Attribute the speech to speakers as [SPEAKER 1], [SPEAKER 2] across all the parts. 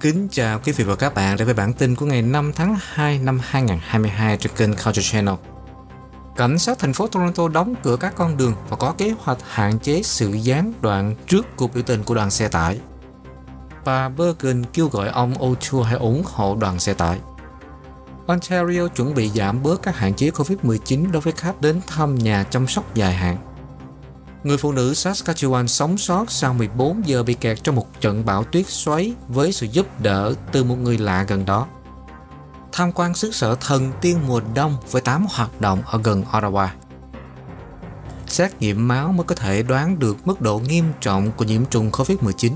[SPEAKER 1] Kính chào quý vị và các bạn đến với bản tin của ngày 5 tháng 2 năm 2022 trên kênh Culture Channel. Cảnh sát thành phố Toronto đóng cửa các con đường và có kế hoạch hạn chế sự gián đoạn trước cuộc biểu tình của đoàn xe tải. Bà Bergen kêu gọi ông O'Toole hãy ủng hộ đoàn xe tải. Ontario chuẩn bị giảm bớt các hạn chế COVID-19 đối với khách đến thăm nhà chăm sóc dài hạn. Người phụ nữ Saskatchewan sống sót sau 14 giờ bị kẹt trong một trận bão tuyết xoáy với sự giúp đỡ từ một người lạ gần đó. Tham quan xứ sở thần tiên mùa đông với 8 hoạt động ở gần Ottawa. Xét nghiệm máu mới có thể đoán được mức độ nghiêm trọng của nhiễm trùng COVID-19.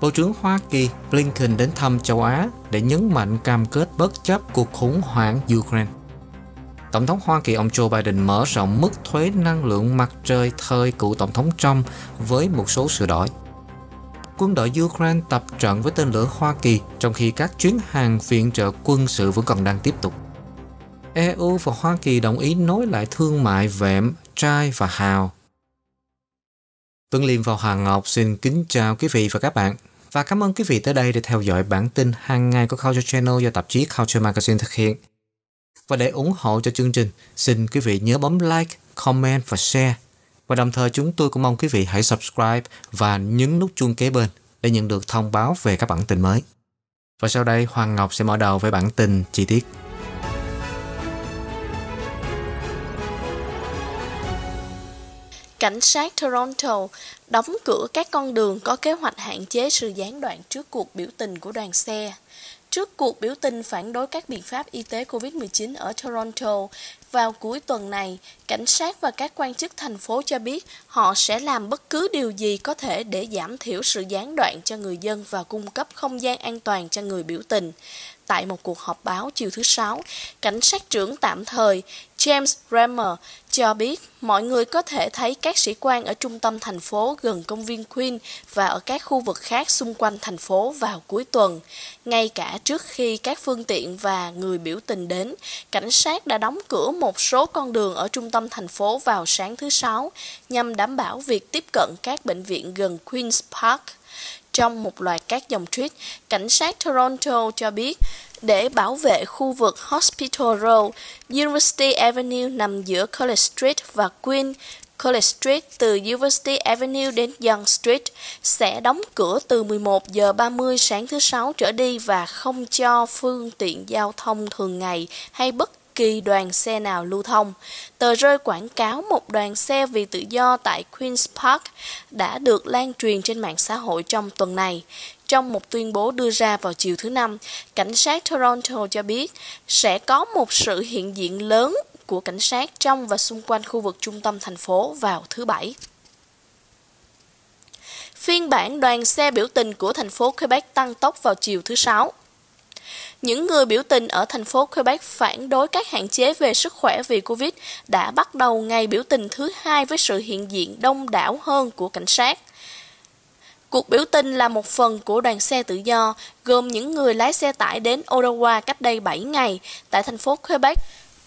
[SPEAKER 1] Bộ trưởng Hoa Kỳ Blinken đến thăm châu Á để nhấn mạnh cam kết bất chấp cuộc khủng hoảng Ukraine. Tổng thống Hoa Kỳ ông Joe Biden mở rộng mức thuế năng lượng mặt trời thời cựu Tổng thống Trump với một số sửa đổi. Quân đội Ukraine tập trận với tên lửa Hoa Kỳ trong khi các chuyến hàng viện trợ quân sự vẫn còn đang tiếp tục. EU và Hoa Kỳ đồng ý nối lại thương mại vẹm, trai và hào. Tuấn Liêm vào Hoàng Ngọc xin kính chào quý vị và các bạn và cảm ơn quý vị tới đây để theo dõi bản tin hàng ngày của Culture Channel do tạp chí Culture Magazine thực hiện. Và để ủng hộ cho chương trình, xin quý vị nhớ bấm like, comment và share. Và đồng thời chúng tôi cũng mong quý vị hãy subscribe và nhấn nút chuông kế bên để nhận được thông báo về các bản tin mới. Và sau đây Hoàng Ngọc sẽ mở đầu với bản tin chi tiết.
[SPEAKER 2] Cảnh sát Toronto đóng cửa các con đường có kế hoạch hạn chế sự gián đoạn trước cuộc biểu tình của đoàn xe. Trước cuộc biểu tình phản đối các biện pháp y tế COVID-19 ở Toronto, vào cuối tuần này, cảnh sát và các quan chức thành phố cho biết họ sẽ làm bất cứ điều gì có thể để giảm thiểu sự gián đoạn cho người dân và cung cấp không gian an toàn cho người biểu tình. Tại một cuộc họp báo chiều thứ Sáu, cảnh sát trưởng tạm thời James Rammer cho biết mọi người có thể thấy các sĩ quan ở trung tâm thành phố gần công viên Queen và ở các khu vực khác xung quanh thành phố vào cuối tuần. Ngay cả trước khi các phương tiện và người biểu tình đến, cảnh sát đã đóng cửa một số con đường ở trung tâm thành phố vào sáng thứ Sáu nhằm đảm bảo việc tiếp cận các bệnh viện gần Queen's Park. Trong một loạt các dòng tweet, cảnh sát Toronto cho biết để bảo vệ khu vực Hospital Road, University Avenue nằm giữa College Street và Queen, College Street từ University Avenue đến Young Street sẽ đóng cửa từ 11 giờ 30 sáng thứ Sáu trở đi và không cho phương tiện giao thông thường ngày hay bất kỳ đoàn xe nào lưu thông. Tờ rơi quảng cáo một đoàn xe vì tự do tại Queen's Park đã được lan truyền trên mạng xã hội trong tuần này. Trong một tuyên bố đưa ra vào chiều thứ Năm, cảnh sát Toronto cho biết sẽ có một sự hiện diện lớn của cảnh sát trong và xung quanh khu vực trung tâm thành phố vào thứ Bảy. Phiên bản đoàn xe biểu tình của thành phố Quebec tăng tốc vào chiều thứ Sáu. Những người biểu tình ở thành phố Quebec phản đối các hạn chế về sức khỏe vì Covid đã bắt đầu ngày biểu tình thứ hai với sự hiện diện đông đảo hơn của cảnh sát. Cuộc biểu tình là một phần của đoàn xe tự do, gồm những người lái xe tải đến Ottawa cách đây 7 ngày tại thành phố Quebec.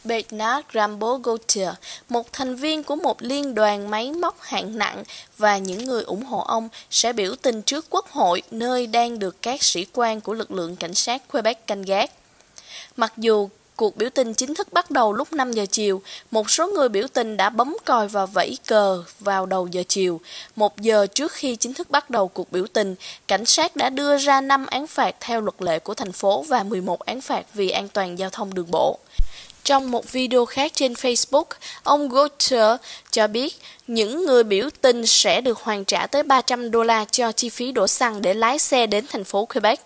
[SPEAKER 2] Bernard Rambo Gauthier, một thành viên của một liên đoàn máy móc hạng nặng và những người ủng hộ ông sẽ biểu tình trước quốc hội nơi đang được các sĩ quan của lực lượng cảnh sát Quebec canh gác. Mặc dù Cuộc biểu tình chính thức bắt đầu lúc 5 giờ chiều. Một số người biểu tình đã bấm còi và vẫy cờ vào đầu giờ chiều. Một giờ trước khi chính thức bắt đầu cuộc biểu tình, cảnh sát đã đưa ra 5 án phạt theo luật lệ của thành phố và 11 án phạt vì an toàn giao thông đường bộ. Trong một video khác trên Facebook, ông Goethe cho biết những người biểu tình sẽ được hoàn trả tới 300 đô la cho chi phí đổ xăng để lái xe đến thành phố Quebec.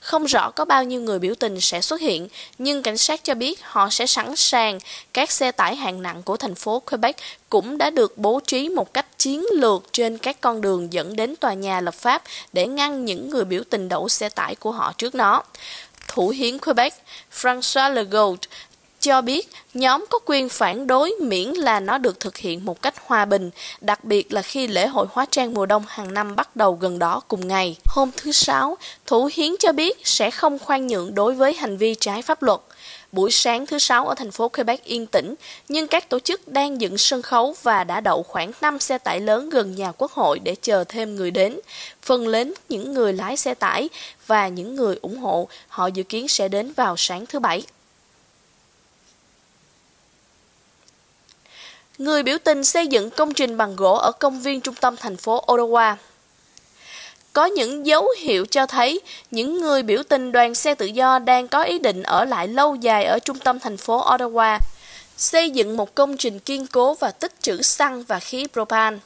[SPEAKER 2] Không rõ có bao nhiêu người biểu tình sẽ xuất hiện, nhưng cảnh sát cho biết họ sẽ sẵn sàng. Các xe tải hạng nặng của thành phố Quebec cũng đã được bố trí một cách chiến lược trên các con đường dẫn đến tòa nhà lập pháp để ngăn những người biểu tình đậu xe tải của họ trước nó. Thủ hiến Quebec François Legault cho biết nhóm có quyền phản đối miễn là nó được thực hiện một cách hòa bình, đặc biệt là khi lễ hội hóa trang mùa đông hàng năm bắt đầu gần đó cùng ngày. Hôm thứ Sáu, Thủ hiến cho biết sẽ không khoan nhượng đối với hành vi trái pháp luật. Buổi sáng thứ Sáu ở thành phố Quebec yên tĩnh, nhưng các tổ chức đang dựng sân khấu và đã đậu khoảng 5 xe tải lớn gần nhà quốc hội để chờ thêm người đến. Phần lớn những người lái xe tải và những người ủng hộ họ dự kiến sẽ đến vào sáng thứ Bảy. Người biểu tình xây dựng công trình bằng gỗ ở công viên trung tâm thành phố Ottawa có những dấu hiệu cho thấy những người biểu tình đoàn xe tự do đang có ý định ở lại lâu dài ở trung tâm thành phố Ottawa, xây dựng một công trình kiên cố và tích trữ xăng và khí propan.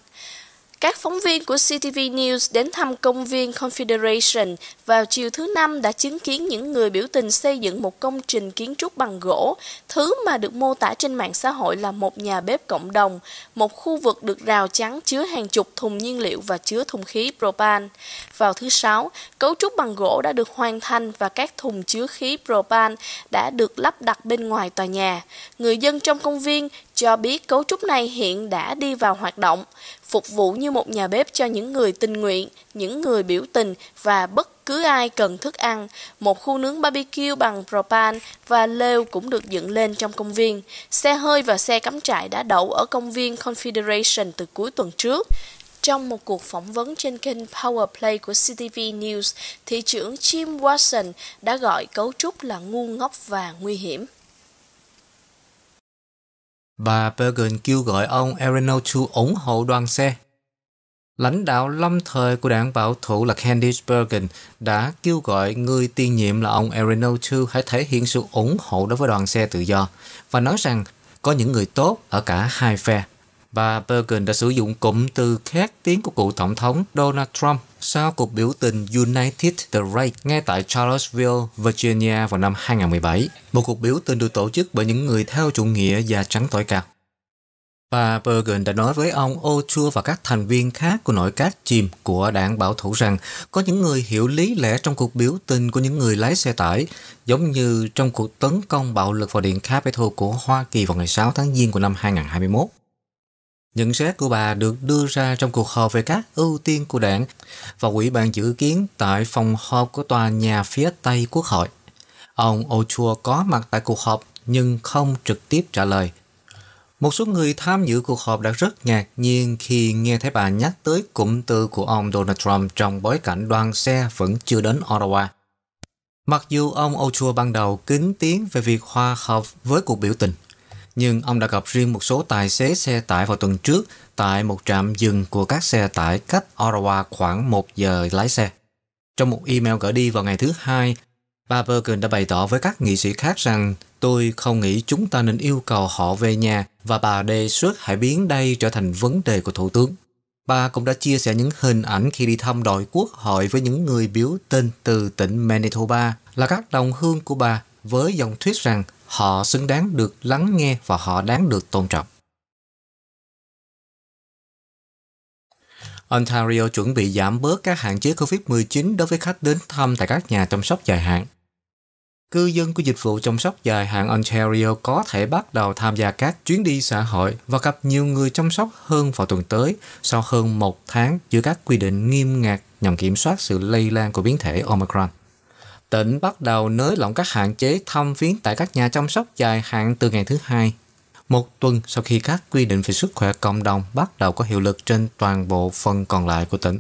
[SPEAKER 2] Các phóng viên của CTV News đến thăm công viên Confederation vào chiều thứ Năm đã chứng kiến những người biểu tình xây dựng một công trình kiến trúc bằng gỗ, thứ mà được mô tả trên mạng xã hội là một nhà bếp cộng đồng, một khu vực được rào chắn chứa hàng chục thùng nhiên liệu và chứa thùng khí propan. Vào thứ Sáu, cấu trúc bằng gỗ đã được hoàn thành và các thùng chứa khí propan đã được lắp đặt bên ngoài tòa nhà. Người dân trong công viên cho biết cấu trúc này hiện đã đi vào hoạt động, phục vụ như một nhà bếp cho những người tình nguyện, những người biểu tình và bất cứ ai cần thức ăn. Một khu nướng barbecue bằng propane và lều cũng được dựng lên trong công viên. Xe hơi và xe cắm trại đã đậu ở công viên Confederation từ cuối tuần trước. Trong một cuộc phỏng vấn trên kênh Power Play của CTV News, thị trưởng Jim Watson đã gọi cấu trúc là ngu ngốc và nguy hiểm.
[SPEAKER 1] Bà Bergen kêu gọi ông Erinotu ủng hộ đoàn xe. Lãnh đạo lâm thời của đảng bảo thủ là Candice Bergen đã kêu gọi người tiên nhiệm là ông Erinotu hãy thể hiện sự ủng hộ đối với đoàn xe tự do và nói rằng có những người tốt ở cả hai phe. Bà Bergen đã sử dụng cụm từ khét tiếng của cựu tổng thống Donald Trump sau cuộc biểu tình United the Right ngay tại Charlottesville, Virginia vào năm 2017, một cuộc biểu tình được tổ chức bởi những người theo chủ nghĩa da trắng tối cao. Bà Bergen đã nói với ông O'Toole và các thành viên khác của nội các chìm của đảng bảo thủ rằng có những người hiểu lý lẽ trong cuộc biểu tình của những người lái xe tải, giống như trong cuộc tấn công bạo lực vào điện Capitol của Hoa Kỳ vào ngày 6 tháng Giêng của năm 2021. Nhận xét của bà được đưa ra trong cuộc họp về các ưu tiên của đảng và Ủy ban dự kiến tại phòng họp của tòa nhà phía Tây Quốc hội. Ông O'Toole có mặt tại cuộc họp nhưng không trực tiếp trả lời. Một số người tham dự cuộc họp đã rất ngạc nhiên khi nghe thấy bà nhắc tới cụm từ của ông Donald Trump trong bối cảnh đoàn xe vẫn chưa đến Ottawa. Mặc dù ông O'Toole ban đầu kính tiếng về việc hòa hợp với cuộc biểu tình, nhưng ông đã gặp riêng một số tài xế xe tải vào tuần trước tại một trạm dừng của các xe tải cách Ottawa khoảng một giờ lái xe. Trong một email gửi đi vào ngày thứ hai, bà Bergen đã bày tỏ với các nghị sĩ khác rằng, tôi không nghĩ chúng ta nên yêu cầu họ về nhà và bà đề xuất hãy biến đây trở thành vấn đề của Thủ tướng. Bà cũng đã chia sẻ những hình ảnh khi đi thăm đội quốc hội với những người biểu tình từ tỉnh Manitoba là các đồng hương của bà với dòng thuyết rằng họ xứng đáng được lắng nghe và họ đáng được tôn trọng. Ontario chuẩn bị giảm bớt các hạn chế COVID-19 đối với khách đến thăm tại các nhà chăm sóc dài hạn. Cư dân của dịch vụ chăm sóc dài hạn Ontario có thể bắt đầu tham gia các chuyến đi xã hội và gặp nhiều người chăm sóc hơn vào tuần tới sau hơn một tháng giữa các quy định nghiêm ngặt nhằm kiểm soát sự lây lan của biến thể Omicron tỉnh bắt đầu nới lỏng các hạn chế thăm viếng tại các nhà chăm sóc dài hạn từ ngày thứ hai. Một tuần sau khi các quy định về sức khỏe cộng đồng bắt đầu có hiệu lực trên toàn bộ phần còn lại của tỉnh.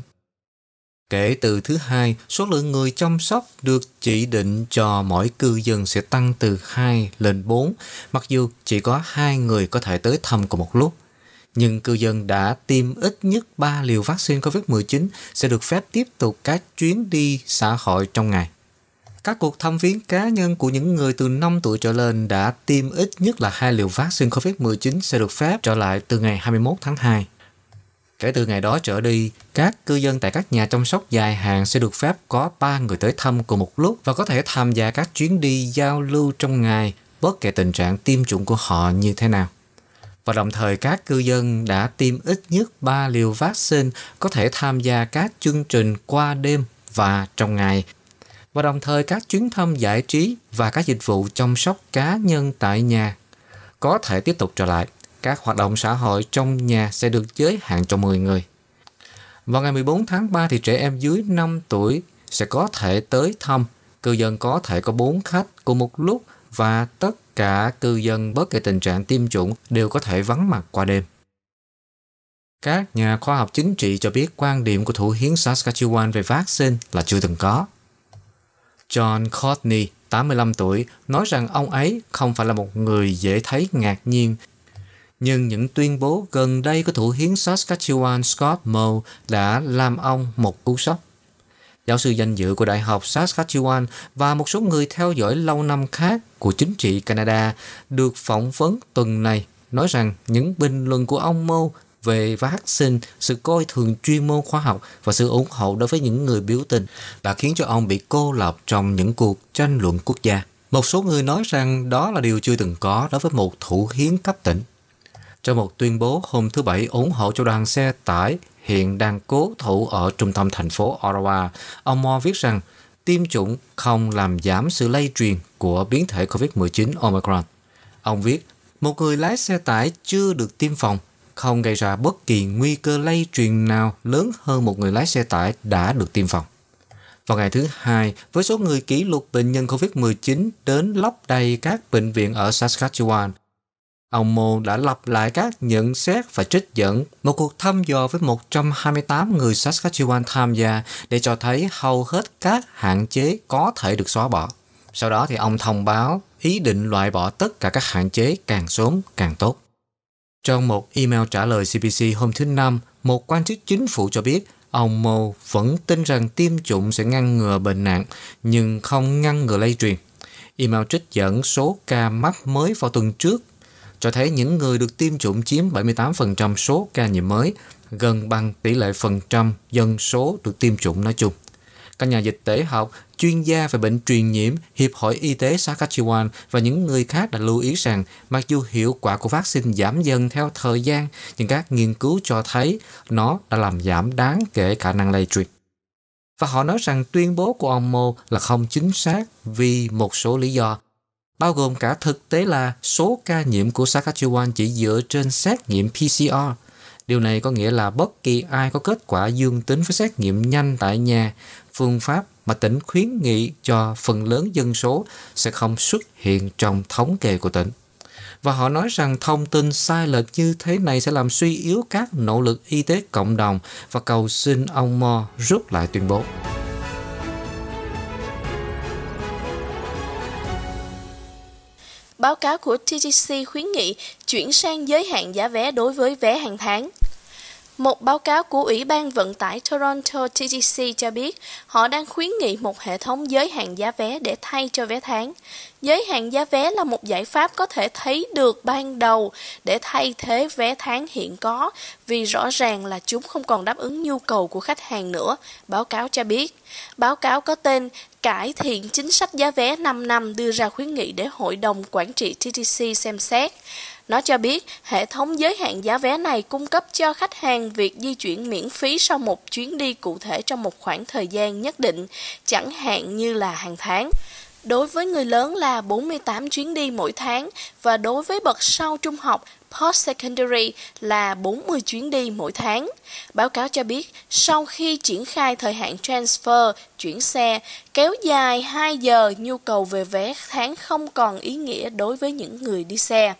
[SPEAKER 1] Kể từ thứ hai, số lượng người chăm sóc được chỉ định cho mỗi cư dân sẽ tăng từ 2 lên 4, mặc dù chỉ có hai người có thể tới thăm cùng một lúc. Nhưng cư dân đã tiêm ít nhất 3 liều vaccine COVID-19 sẽ được phép tiếp tục các chuyến đi xã hội trong ngày. Các cuộc thăm viếng cá nhân của những người từ 5 tuổi trở lên đã tiêm ít nhất là hai liều vaccine COVID-19 sẽ được phép trở lại từ ngày 21 tháng 2. Kể từ ngày đó trở đi, các cư dân tại các nhà chăm sóc dài hạn sẽ được phép có 3 người tới thăm cùng một lúc và có thể tham gia các chuyến đi giao lưu trong ngày bất kể tình trạng tiêm chủng của họ như thế nào. Và đồng thời các cư dân đã tiêm ít nhất 3 liều vaccine có thể tham gia các chương trình qua đêm và trong ngày và đồng thời các chuyến thăm giải trí và các dịch vụ chăm sóc cá nhân tại nhà có thể tiếp tục trở lại. Các hoạt động xã hội trong nhà sẽ được giới hạn cho 10 người. Vào ngày 14 tháng 3 thì trẻ em dưới 5 tuổi sẽ có thể tới thăm. Cư dân có thể có 4 khách cùng một lúc và tất cả cư dân bất kể tình trạng tiêm chủng đều có thể vắng mặt qua đêm. Các nhà khoa học chính trị cho biết quan điểm của thủ hiến Saskatchewan về vaccine là chưa từng có. John Courtney, 85 tuổi, nói rằng ông ấy không phải là một người dễ thấy ngạc nhiên nhưng những tuyên bố gần đây của thủ hiến Saskatchewan Scott Moe đã làm ông một cú sốc. Giáo sư danh dự của Đại học Saskatchewan và một số người theo dõi lâu năm khác của chính trị Canada được phỏng vấn tuần này nói rằng những bình luận của ông Moe về vaccine, sự coi thường chuyên môn khoa học và sự ủng hộ đối với những người biểu tình đã khiến cho ông bị cô lập trong những cuộc tranh luận quốc gia. Một số người nói rằng đó là điều chưa từng có đối với một thủ hiến cấp tỉnh. Trong một tuyên bố hôm thứ Bảy ủng hộ cho đoàn xe tải hiện đang cố thủ ở trung tâm thành phố Ottawa, ông Moore viết rằng tiêm chủng không làm giảm sự lây truyền của biến thể COVID-19 Omicron. Ông viết, một người lái xe tải chưa được tiêm phòng không gây ra bất kỳ nguy cơ lây truyền nào lớn hơn một người lái xe tải đã được tiêm phòng. Vào ngày thứ hai, với số người kỷ lục bệnh nhân COVID-19 đến lấp đầy các bệnh viện ở Saskatchewan, Ông Mô đã lặp lại các nhận xét và trích dẫn một cuộc thăm dò với 128 người Saskatchewan tham gia để cho thấy hầu hết các hạn chế có thể được xóa bỏ. Sau đó thì ông thông báo ý định loại bỏ tất cả các hạn chế càng sớm càng tốt. Trong một email trả lời CBC hôm thứ Năm, một quan chức chính phủ cho biết ông Mo vẫn tin rằng tiêm chủng sẽ ngăn ngừa bệnh nặng nhưng không ngăn ngừa lây truyền. Email trích dẫn số ca mắc mới vào tuần trước cho thấy những người được tiêm chủng chiếm 78% số ca nhiễm mới, gần bằng tỷ lệ phần trăm dân số được tiêm chủng nói chung. Các nhà dịch tễ học, chuyên gia về bệnh truyền nhiễm, Hiệp hội Y tế Saskatchewan và những người khác đã lưu ý rằng mặc dù hiệu quả của vaccine giảm dần theo thời gian, nhưng các nghiên cứu cho thấy nó đã làm giảm đáng kể khả năng lây truyền. Và họ nói rằng tuyên bố của ông Mo là không chính xác vì một số lý do, bao gồm cả thực tế là số ca nhiễm của Saskatchewan chỉ dựa trên xét nghiệm PCR. Điều này có nghĩa là bất kỳ ai có kết quả dương tính với xét nghiệm nhanh tại nhà, phương pháp mà tỉnh khuyến nghị cho phần lớn dân số sẽ không xuất hiện trong thống kê của tỉnh. Và họ nói rằng thông tin sai lệch như thế này sẽ làm suy yếu các nỗ lực y tế cộng đồng và cầu xin ông Mo rút lại tuyên bố.
[SPEAKER 2] Báo cáo của TTC khuyến nghị chuyển sang giới hạn giá vé đối với vé hàng tháng. Một báo cáo của Ủy ban Vận tải Toronto TTC cho biết họ đang khuyến nghị một hệ thống giới hạn giá vé để thay cho vé tháng. Giới hạn giá vé là một giải pháp có thể thấy được ban đầu để thay thế vé tháng hiện có vì rõ ràng là chúng không còn đáp ứng nhu cầu của khách hàng nữa, báo cáo cho biết. Báo cáo có tên Cải thiện chính sách giá vé 5 năm đưa ra khuyến nghị để Hội đồng Quản trị TTC xem xét. Nó cho biết hệ thống giới hạn giá vé này cung cấp cho khách hàng việc di chuyển miễn phí sau một chuyến đi cụ thể trong một khoảng thời gian nhất định, chẳng hạn như là hàng tháng. Đối với người lớn là 48 chuyến đi mỗi tháng và đối với bậc sau trung học post-secondary là 40 chuyến đi mỗi tháng. Báo cáo cho biết, sau khi triển khai thời hạn transfer, chuyển xe, kéo dài 2 giờ, nhu cầu về vé tháng không còn ý nghĩa đối với những người đi xe.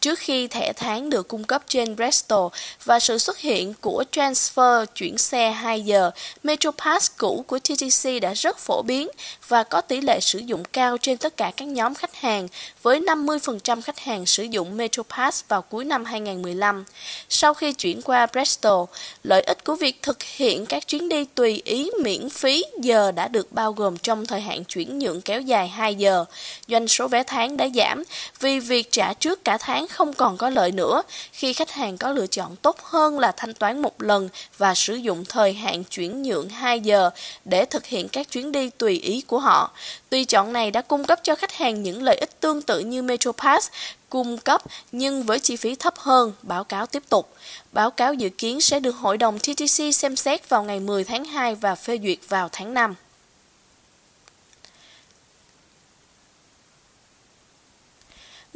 [SPEAKER 2] Trước khi thẻ tháng được cung cấp trên Presto và sự xuất hiện của transfer chuyển xe 2 giờ, MetroPass cũ của TTC đã rất phổ biến và có tỷ lệ sử dụng cao trên tất cả các nhóm khách hàng, với 50% khách hàng sử dụng MetroPass vào cuối năm 2015. Sau khi chuyển qua Presto, lợi ích của việc thực hiện các chuyến đi tùy ý miễn phí giờ đã được bao gồm trong thời hạn chuyển nhượng kéo dài 2 giờ. Doanh số vé tháng đã giảm vì việc trả trước cả tháng không còn có lợi nữa khi khách hàng có lựa chọn tốt hơn là thanh toán một lần và sử dụng thời hạn chuyển nhượng 2 giờ để thực hiện các chuyến đi tùy ý của họ. Tùy chọn này đã cung cấp cho khách hàng những lợi ích tương tự như MetroPass cung cấp nhưng với chi phí thấp hơn, báo cáo tiếp tục. Báo cáo dự kiến sẽ được Hội đồng TTC xem xét vào ngày 10 tháng 2 và phê duyệt vào tháng 5.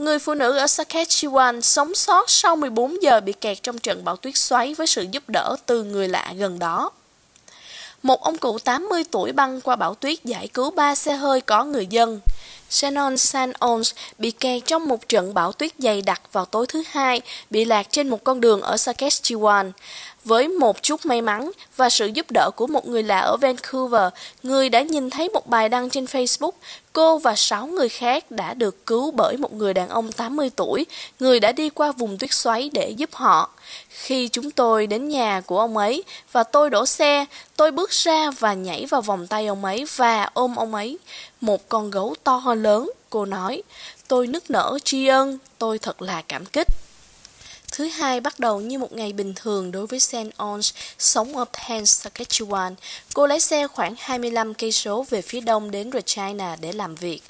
[SPEAKER 2] Người phụ nữ ở Saskatchewan sống sót sau 14 giờ bị kẹt trong trận bão tuyết xoáy với sự giúp đỡ từ người lạ gần đó. Một ông cụ 80 tuổi băng qua bão tuyết giải cứu ba xe hơi có người dân. Shannon San-ons bị kẹt trong một trận bão tuyết dày đặc vào tối thứ hai, bị lạc trên một con đường ở Saskatchewan. Với một chút may mắn và sự giúp đỡ của một người lạ ở Vancouver, người đã nhìn thấy một bài đăng trên Facebook, cô và sáu người khác đã được cứu bởi một người đàn ông 80 tuổi, người đã đi qua vùng tuyết xoáy để giúp họ. Khi chúng tôi đến nhà của ông ấy và tôi đổ xe, tôi bước ra và nhảy vào vòng tay ông ấy và ôm ông ấy. Một con gấu to lớn, cô nói. Tôi nức nở tri ân, tôi thật là cảm kích. Thứ hai bắt đầu như một ngày bình thường đối với Saint Ons, sống ở Penn, Saskatchewan. Cô lái xe khoảng 25 cây số về phía đông đến Regina để làm việc.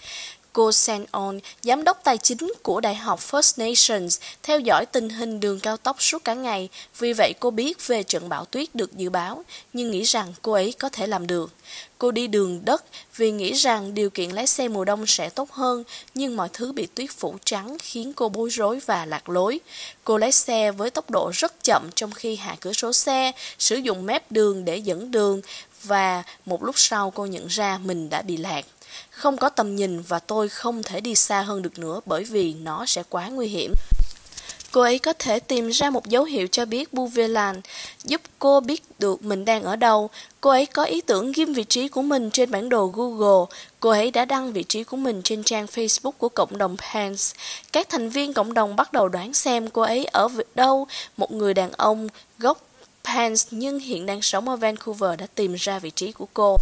[SPEAKER 2] Cô Sen On, giám đốc tài chính của Đại học First Nations, theo dõi tình hình đường cao tốc suốt cả ngày, vì vậy cô biết về trận bão tuyết được dự báo, nhưng nghĩ rằng cô ấy có thể làm được. Cô đi đường đất vì nghĩ rằng điều kiện lái xe mùa đông sẽ tốt hơn, nhưng mọi thứ bị tuyết phủ trắng khiến cô bối rối và lạc lối. Cô lái xe với tốc độ rất chậm trong khi hạ cửa sổ xe, sử dụng mép đường để dẫn đường, và một lúc sau cô nhận ra mình đã bị lạc không có tầm nhìn và tôi không thể đi xa hơn được nữa bởi vì nó sẽ quá nguy hiểm. Cô ấy có thể tìm ra một dấu hiệu cho biết Buvelan, giúp cô biết được mình đang ở đâu. Cô ấy có ý tưởng ghim vị trí của mình trên bản đồ Google. Cô ấy đã đăng vị trí của mình trên trang Facebook của cộng đồng pans Các thành viên cộng đồng bắt đầu đoán xem cô ấy ở đâu. Một người đàn ông gốc pans nhưng hiện đang sống ở Vancouver đã tìm ra vị trí của cô.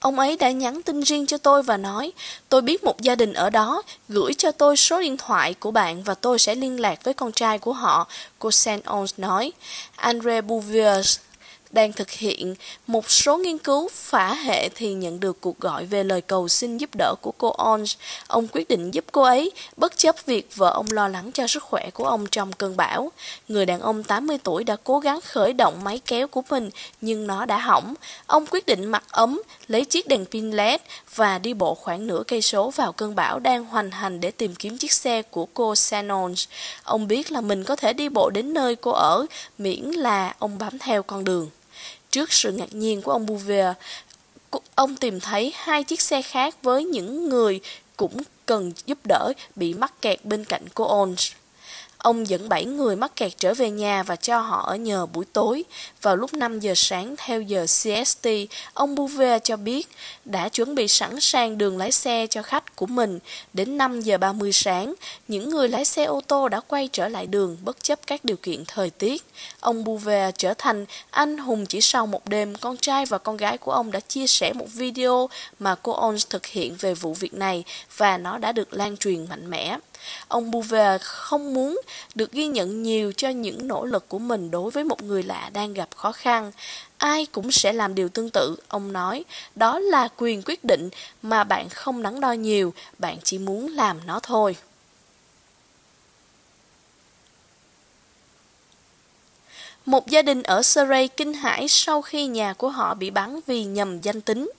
[SPEAKER 2] Ông ấy đã nhắn tin riêng cho tôi và nói, tôi biết một gia đình ở đó, gửi cho tôi số điện thoại của bạn và tôi sẽ liên lạc với con trai của họ, cô Saint Ons nói. Andre Bouvier đang thực hiện một số nghiên cứu phả hệ thì nhận được cuộc gọi về lời cầu xin giúp đỡ của cô Onge. Ông quyết định giúp cô ấy, bất chấp việc vợ ông lo lắng cho sức khỏe của ông trong cơn bão. Người đàn ông 80 tuổi đã cố gắng khởi động máy kéo của mình, nhưng nó đã hỏng. Ông quyết định mặc ấm, lấy chiếc đèn pin LED và đi bộ khoảng nửa cây số vào cơn bão đang hoành hành để tìm kiếm chiếc xe của cô Sanons. Ông biết là mình có thể đi bộ đến nơi cô ở, miễn là ông bám theo con đường. Trước sự ngạc nhiên của ông Bouvier, ông tìm thấy hai chiếc xe khác với những người cũng cần giúp đỡ bị mắc kẹt bên cạnh cô Ons. Ông dẫn 7 người mắc kẹt trở về nhà và cho họ ở nhờ buổi tối. Vào lúc 5 giờ sáng theo giờ CST, ông Bouvet cho biết đã chuẩn bị sẵn sàng đường lái xe cho khách của mình. Đến 5 giờ 30 sáng, những người lái xe ô tô đã quay trở lại đường bất chấp các điều kiện thời tiết. Ông Bouvet trở thành anh hùng chỉ sau một đêm. Con trai và con gái của ông đã chia sẻ một video mà cô Ons thực hiện về vụ việc này và nó đã được lan truyền mạnh mẽ. Ông Bouvet không muốn được ghi nhận nhiều cho những nỗ lực của mình đối với một người lạ đang gặp khó khăn. Ai cũng sẽ làm điều tương tự, ông nói. Đó là quyền quyết định mà bạn không đắn đo nhiều, bạn chỉ muốn làm nó thôi. Một gia đình ở Surrey kinh hãi sau khi nhà của họ bị bắn vì nhầm danh tính.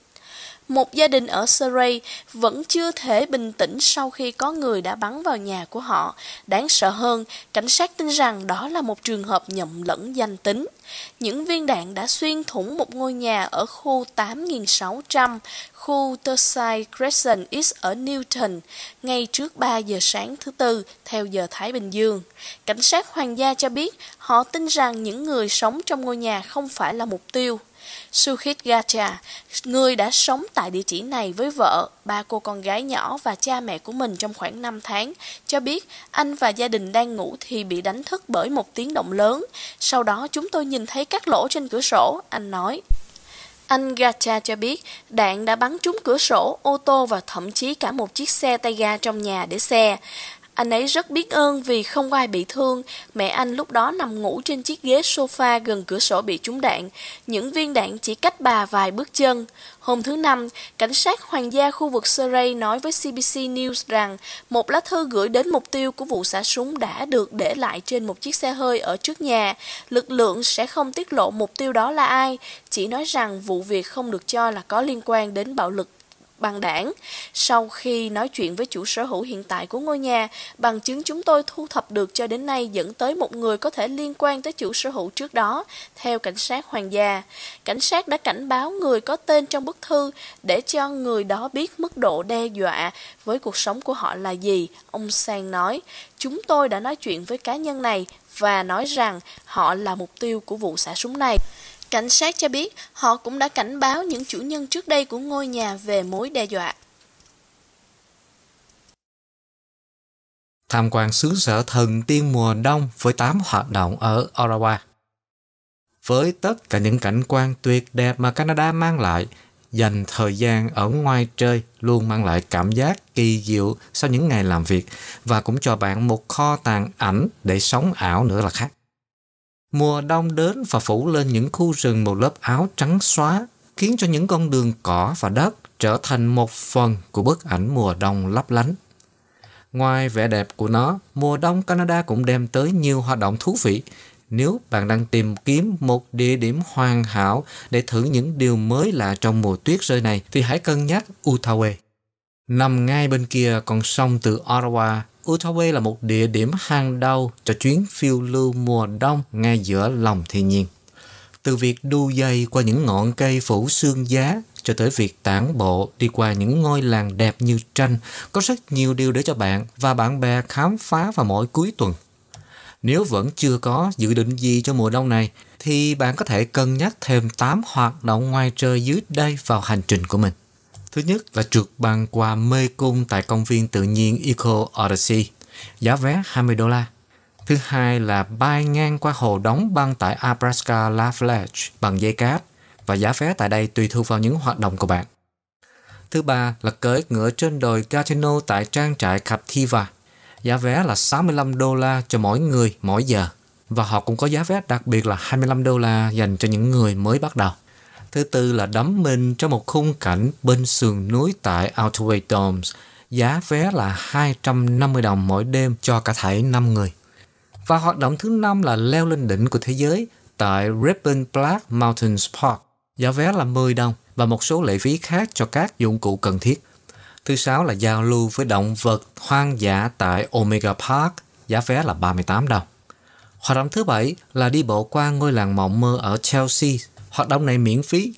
[SPEAKER 2] Một gia đình ở Surrey vẫn chưa thể bình tĩnh sau khi có người đã bắn vào nhà của họ. Đáng sợ hơn, cảnh sát tin rằng đó là một trường hợp nhầm lẫn danh tính. Những viên đạn đã xuyên thủng một ngôi nhà ở khu 8600, khu Terside Crescent East ở Newton, ngay trước 3 giờ sáng thứ Tư, theo giờ Thái Bình Dương. Cảnh sát hoàng gia cho biết họ tin rằng những người sống trong ngôi nhà không phải là mục tiêu. Sukhit Gacha, người đã sống tại địa chỉ này với vợ, ba cô con gái nhỏ và cha mẹ của mình trong khoảng 5 tháng, cho biết anh và gia đình đang ngủ thì bị đánh thức bởi một tiếng động lớn. Sau đó chúng tôi nhìn thấy các lỗ trên cửa sổ, anh nói. Anh Gacha cho biết đạn đã bắn trúng cửa sổ, ô tô và thậm chí cả một chiếc xe tay ga trong nhà để xe. Anh ấy rất biết ơn vì không có ai bị thương. Mẹ anh lúc đó nằm ngủ trên chiếc ghế sofa gần cửa sổ bị trúng đạn. Những viên đạn chỉ cách bà vài bước chân. Hôm thứ Năm, cảnh sát hoàng gia khu vực Surrey nói với CBC News rằng một lá thư gửi đến mục tiêu của vụ xả súng đã được để lại trên một chiếc xe hơi ở trước nhà. Lực lượng sẽ không tiết lộ mục tiêu đó là ai, chỉ nói rằng vụ việc không được cho là có liên quan đến bạo lực bằng đảng. Sau khi nói chuyện với chủ sở hữu hiện tại của ngôi nhà, bằng chứng chúng tôi thu thập được cho đến nay dẫn tới một người có thể liên quan tới chủ sở hữu trước đó, theo cảnh sát hoàng gia. Cảnh sát đã cảnh báo người có tên trong bức thư để cho người đó biết mức độ đe dọa với cuộc sống của họ là gì, ông Sang nói. Chúng tôi đã nói chuyện với cá nhân này và nói rằng họ là mục tiêu của vụ xả súng này. Cảnh sát cho biết họ cũng đã cảnh báo những chủ nhân trước đây của ngôi nhà về mối đe dọa.
[SPEAKER 1] Tham quan xứ sở thần tiên mùa đông với 8 hoạt động ở Ottawa. Với tất cả những cảnh quan tuyệt đẹp mà Canada mang lại, dành thời gian ở ngoài trời luôn mang lại cảm giác kỳ diệu sau những ngày làm việc và cũng cho bạn một kho tàng ảnh để sống ảo nữa là khác. Mùa đông đến và phủ lên những khu rừng một lớp áo trắng xóa, khiến cho những con đường cỏ và đất trở thành một phần của bức ảnh mùa đông lấp lánh. Ngoài vẻ đẹp của nó, mùa đông Canada cũng đem tới nhiều hoạt động thú vị. Nếu bạn đang tìm kiếm một địa điểm hoàn hảo để thử những điều mới lạ trong mùa tuyết rơi này, thì hãy cân nhắc Outaouais. Nằm ngay bên kia con sông từ Ottawa Utaway là một địa điểm hàng đầu cho chuyến phiêu lưu mùa đông ngay giữa lòng thiên nhiên. Từ việc đu dây qua những ngọn cây phủ xương giá cho tới việc tản bộ đi qua những ngôi làng đẹp như tranh, có rất nhiều điều để cho bạn và bạn bè khám phá vào mỗi cuối tuần. Nếu vẫn chưa có dự định gì cho mùa đông này, thì bạn có thể cân nhắc thêm 8 hoạt động ngoài trời dưới đây vào hành trình của mình. Thứ nhất là trượt băng qua mê cung tại công viên tự nhiên Eco Odyssey, giá vé 20 đô la. Thứ hai là bay ngang qua hồ đóng băng tại Abraska Flèche bằng dây cáp và giá vé tại đây tùy thuộc vào những hoạt động của bạn. Thứ ba là cưỡi ngựa trên đồi Gatineau tại trang trại Captiva. Giá vé là 65 đô la cho mỗi người mỗi giờ. Và họ cũng có giá vé đặc biệt là 25 đô la dành cho những người mới bắt đầu. Thứ tư là đắm mình trong một khung cảnh bên sườn núi tại Outway Domes. Giá vé là 250 đồng mỗi đêm cho cả thảy 5 người. Và hoạt động thứ năm là leo lên đỉnh của thế giới tại Ribbon Black Mountains Park. Giá vé là 10 đồng và một số lệ phí khác cho các dụng cụ cần thiết. Thứ sáu là giao lưu với động vật hoang dã tại Omega Park, giá vé là 38 đồng. Hoạt động thứ bảy là đi bộ qua ngôi làng mộng mơ ở Chelsea Hoạt động này miễn phí.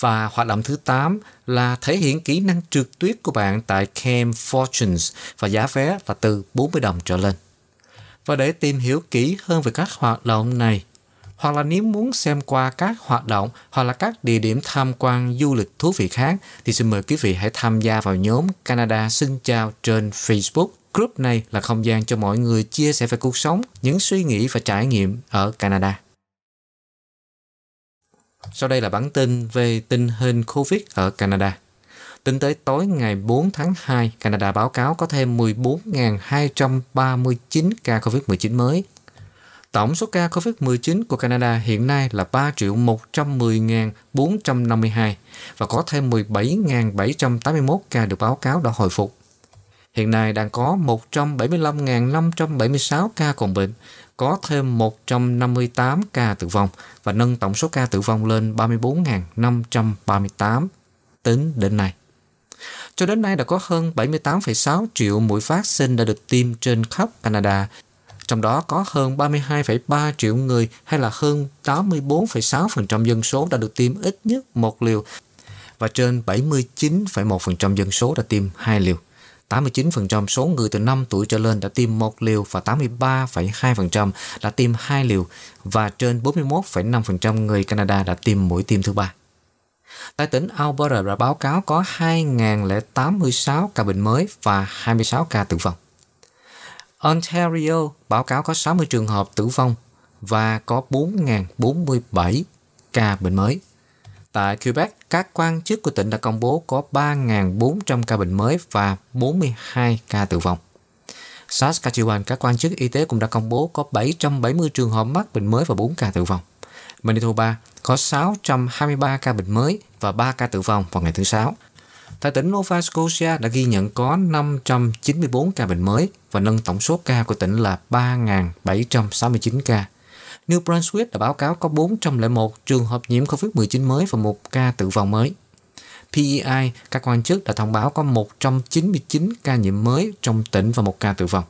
[SPEAKER 1] Và hoạt động thứ 8 là thể hiện kỹ năng trượt tuyết của bạn tại Camp Fortunes và giá vé là từ 40 đồng trở lên. Và để tìm hiểu kỹ hơn về các hoạt động này, hoặc là nếu muốn xem qua các hoạt động hoặc là các địa điểm tham quan du lịch thú vị khác thì xin mời quý vị hãy tham gia vào nhóm Canada Xin Chào trên Facebook. Group này là không gian cho mọi người chia sẻ về cuộc sống, những suy nghĩ và trải nghiệm ở Canada. Sau đây là bản tin về tình hình COVID ở Canada. Tính tới tối ngày 4 tháng 2, Canada báo cáo có thêm 14.239 ca COVID-19 mới. Tổng số ca COVID-19 của Canada hiện nay là 3 110.452 và có thêm 17.781 ca được báo cáo đã hồi phục. Hiện nay đang có 175.576 ca còn bệnh có thêm 158 ca tử vong và nâng tổng số ca tử vong lên 34.538 tính đến nay. Cho đến nay đã có hơn 78,6 triệu mũi vaccine đã được tiêm trên khắp Canada, trong đó có hơn 32,3 triệu người hay là hơn 84,6% dân số đã được tiêm ít nhất một liều và trên 79,1% dân số đã tiêm hai liều. 89% số người từ 5 tuổi trở lên đã tiêm một liều và 83,2% đã tiêm hai liều và trên 41,5% người Canada đã tiêm mũi tiêm thứ ba. Tại tỉnh Alberta đã báo cáo có 2.086 ca bệnh mới và 26 ca tử vong. Ontario báo cáo có 60 trường hợp tử vong và có 4.047 ca bệnh mới. Tại Quebec, các quan chức của tỉnh đã công bố có 3.400 ca bệnh mới và 42 ca tử vong. Saskatchewan, các quan chức y tế cũng đã công bố có 770 trường hợp mắc bệnh mới và 4 ca tử vong. Manitoba có 623 ca bệnh mới và 3 ca tử vong vào ngày thứ Sáu. Tại tỉnh Nova Scotia đã ghi nhận có 594 ca bệnh mới và nâng tổng số ca của tỉnh là 3.769 ca. New Brunswick đã báo cáo có 401 trường hợp nhiễm COVID-19 mới và một ca tử vong mới. PEI, các quan chức đã thông báo có 199 ca nhiễm mới trong tỉnh và một ca tử vong.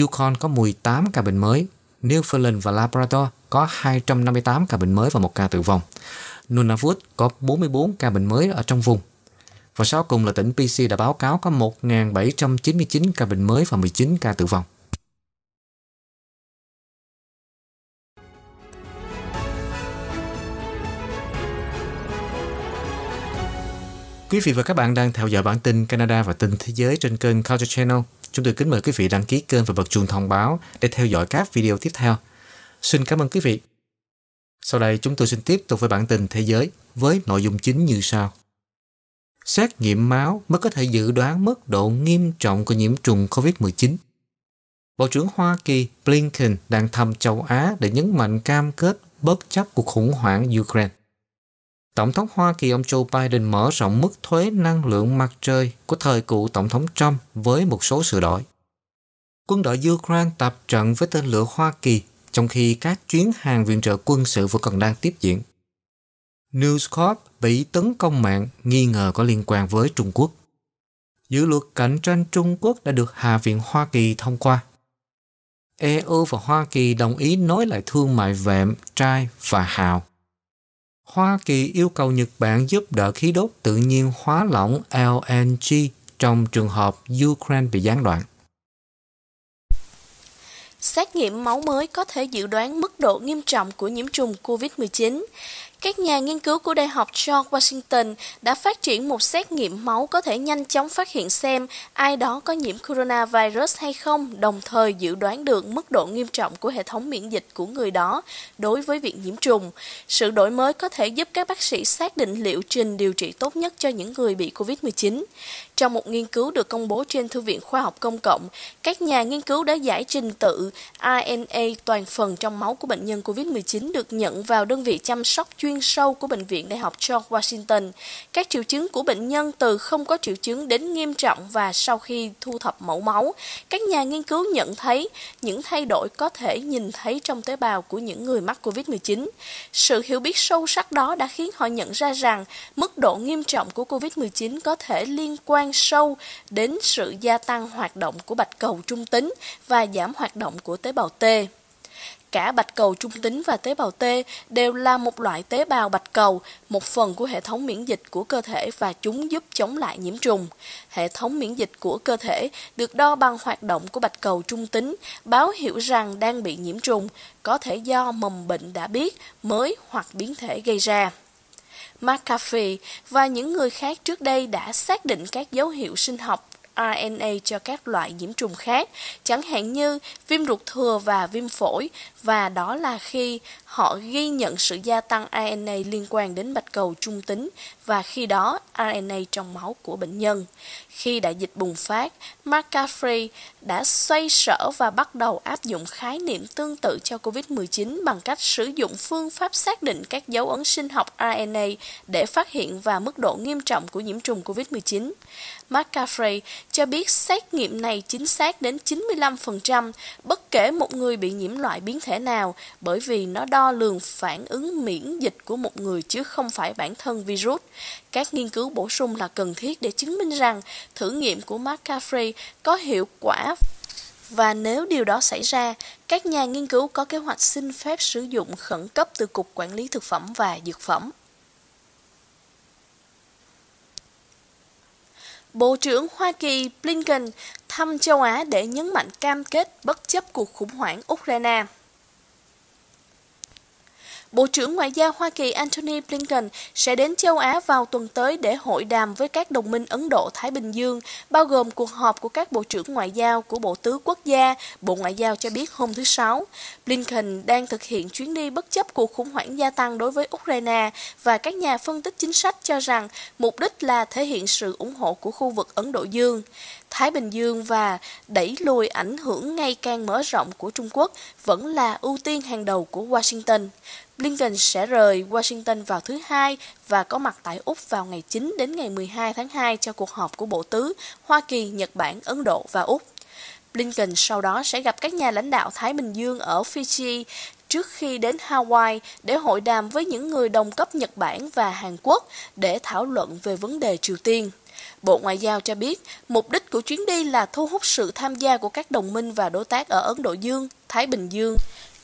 [SPEAKER 1] Yukon có 18 ca bệnh mới, Newfoundland và Labrador có 258 ca bệnh mới và một ca tử vong. Nunavut có 44 ca bệnh mới ở trong vùng. Và sau cùng là tỉnh PC đã báo cáo có 1.799 ca bệnh mới và 19 ca tử vong. Quý vị và các bạn đang theo dõi bản tin Canada và tin thế giới trên kênh Culture Channel. Chúng tôi kính mời quý vị đăng ký kênh và bật chuông thông báo để theo dõi các video tiếp theo. Xin cảm ơn quý vị. Sau đây, chúng tôi xin tiếp tục với bản tin thế giới với nội dung chính như sau. Xét nghiệm máu mới có thể dự đoán mức độ nghiêm trọng của nhiễm trùng COVID-19. Bộ trưởng Hoa Kỳ Blinken đang thăm châu Á để nhấn mạnh cam kết bất chấp cuộc khủng hoảng Ukraine. Tổng thống Hoa Kỳ ông Joe Biden mở rộng mức thuế năng lượng mặt trời của thời cựu Tổng thống Trump với một số sửa đổi. Quân đội Ukraine tập trận với tên lửa Hoa Kỳ trong khi các chuyến hàng viện trợ quân sự vẫn còn đang tiếp diễn. News Corp bị tấn công mạng nghi ngờ có liên quan với Trung Quốc. Dự luật cạnh tranh Trung Quốc đã được Hạ viện Hoa Kỳ thông qua. EU và Hoa Kỳ đồng ý nối lại thương mại vẹm, trai và hào. Hoa Kỳ yêu cầu Nhật Bản giúp đỡ khí đốt tự nhiên hóa lỏng LNG trong trường hợp Ukraine bị gián đoạn.
[SPEAKER 2] Xét nghiệm máu mới có thể dự đoán mức độ nghiêm trọng của nhiễm trùng COVID-19. Các nhà nghiên cứu của Đại học George Washington đã phát triển một xét nghiệm máu có thể nhanh chóng phát hiện xem ai đó có nhiễm coronavirus hay không, đồng thời dự đoán được mức độ nghiêm trọng của hệ thống miễn dịch của người đó đối với việc nhiễm trùng. Sự đổi mới có thể giúp các bác sĩ xác định liệu trình điều trị tốt nhất cho những người bị COVID-19. Trong một nghiên cứu được công bố trên Thư viện Khoa học Công cộng, các nhà nghiên cứu đã giải trình tự RNA toàn phần trong máu của bệnh nhân COVID-19 được nhận vào đơn vị chăm sóc chuyên sâu của Bệnh viện Đại học George Washington. Các triệu chứng của bệnh nhân từ không có triệu chứng đến nghiêm trọng và sau khi thu thập mẫu máu, các nhà nghiên cứu nhận thấy những thay đổi có thể nhìn thấy trong tế bào của những người mắc COVID-19. Sự hiểu biết sâu sắc đó đã khiến họ nhận ra rằng mức độ nghiêm trọng của COVID-19 có thể liên quan sâu đến sự gia tăng hoạt động của bạch cầu trung tính và giảm hoạt động của tế bào T. Cả bạch cầu trung tính và tế bào T đều là một loại tế bào bạch cầu, một phần của hệ thống miễn dịch của cơ thể và chúng giúp chống lại nhiễm trùng. Hệ thống miễn dịch của cơ thể được đo bằng hoạt động của bạch cầu trung tính, báo hiệu rằng đang bị nhiễm trùng, có thể do mầm bệnh đã biết, mới hoặc biến thể gây ra. McAfee và những người khác trước đây đã xác định các dấu hiệu sinh học RNA cho các loại nhiễm trùng khác, chẳng hạn như viêm ruột thừa và viêm phổi, và đó là khi họ ghi nhận sự gia tăng RNA liên quan đến bạch cầu trung tính và khi đó RNA trong máu của bệnh nhân. Khi đại dịch bùng phát, McCaffrey đã xoay sở và bắt đầu áp dụng khái niệm tương tự cho COVID-19 bằng cách sử dụng phương pháp xác định các dấu ấn sinh học RNA để phát hiện và mức độ nghiêm trọng của nhiễm trùng COVID-19. McCaffrey cho biết xét nghiệm này chính xác đến 95% bất kể một người bị nhiễm loại biến thể nào bởi vì nó đo lường phản ứng miễn dịch của một người chứ không phải bản thân virus. Các nghiên cứu bổ sung là cần thiết để chứng minh rằng thử nghiệm của McCaffrey có hiệu quả và nếu điều đó xảy ra, các nhà nghiên cứu có kế hoạch xin phép sử dụng khẩn cấp từ Cục Quản lý Thực phẩm và Dược phẩm. Bộ trưởng Hoa Kỳ Blinken thăm châu Á để nhấn mạnh cam kết bất chấp cuộc khủng hoảng Ukraine. Bộ trưởng Ngoại giao Hoa Kỳ Antony Blinken sẽ đến châu Á vào tuần tới để hội đàm với các đồng minh Ấn Độ-Thái Bình Dương, bao gồm cuộc họp của các bộ trưởng ngoại giao của Bộ Tứ Quốc gia, Bộ Ngoại giao cho biết hôm thứ Sáu. Blinken đang thực hiện chuyến đi bất chấp cuộc khủng hoảng gia tăng đối với Ukraine và các nhà phân tích chính sách cho rằng mục đích là thể hiện sự ủng hộ của khu vực Ấn Độ Dương. Thái Bình Dương và đẩy lùi ảnh hưởng ngày càng mở rộng của Trung Quốc vẫn là ưu tiên hàng đầu của Washington. Lincoln sẽ rời Washington vào thứ Hai và có mặt tại Úc vào ngày 9 đến ngày 12 tháng 2 cho cuộc họp của Bộ Tứ Hoa Kỳ, Nhật Bản, Ấn Độ và Úc. Blinken sau đó sẽ gặp các nhà lãnh đạo Thái Bình Dương ở Fiji trước khi đến Hawaii để hội đàm với những người đồng cấp Nhật Bản và Hàn Quốc để thảo luận về vấn đề Triều Tiên. Bộ Ngoại giao cho biết, mục đích của chuyến đi là thu hút sự tham gia của các đồng minh và đối tác ở Ấn Độ Dương, Thái Bình Dương,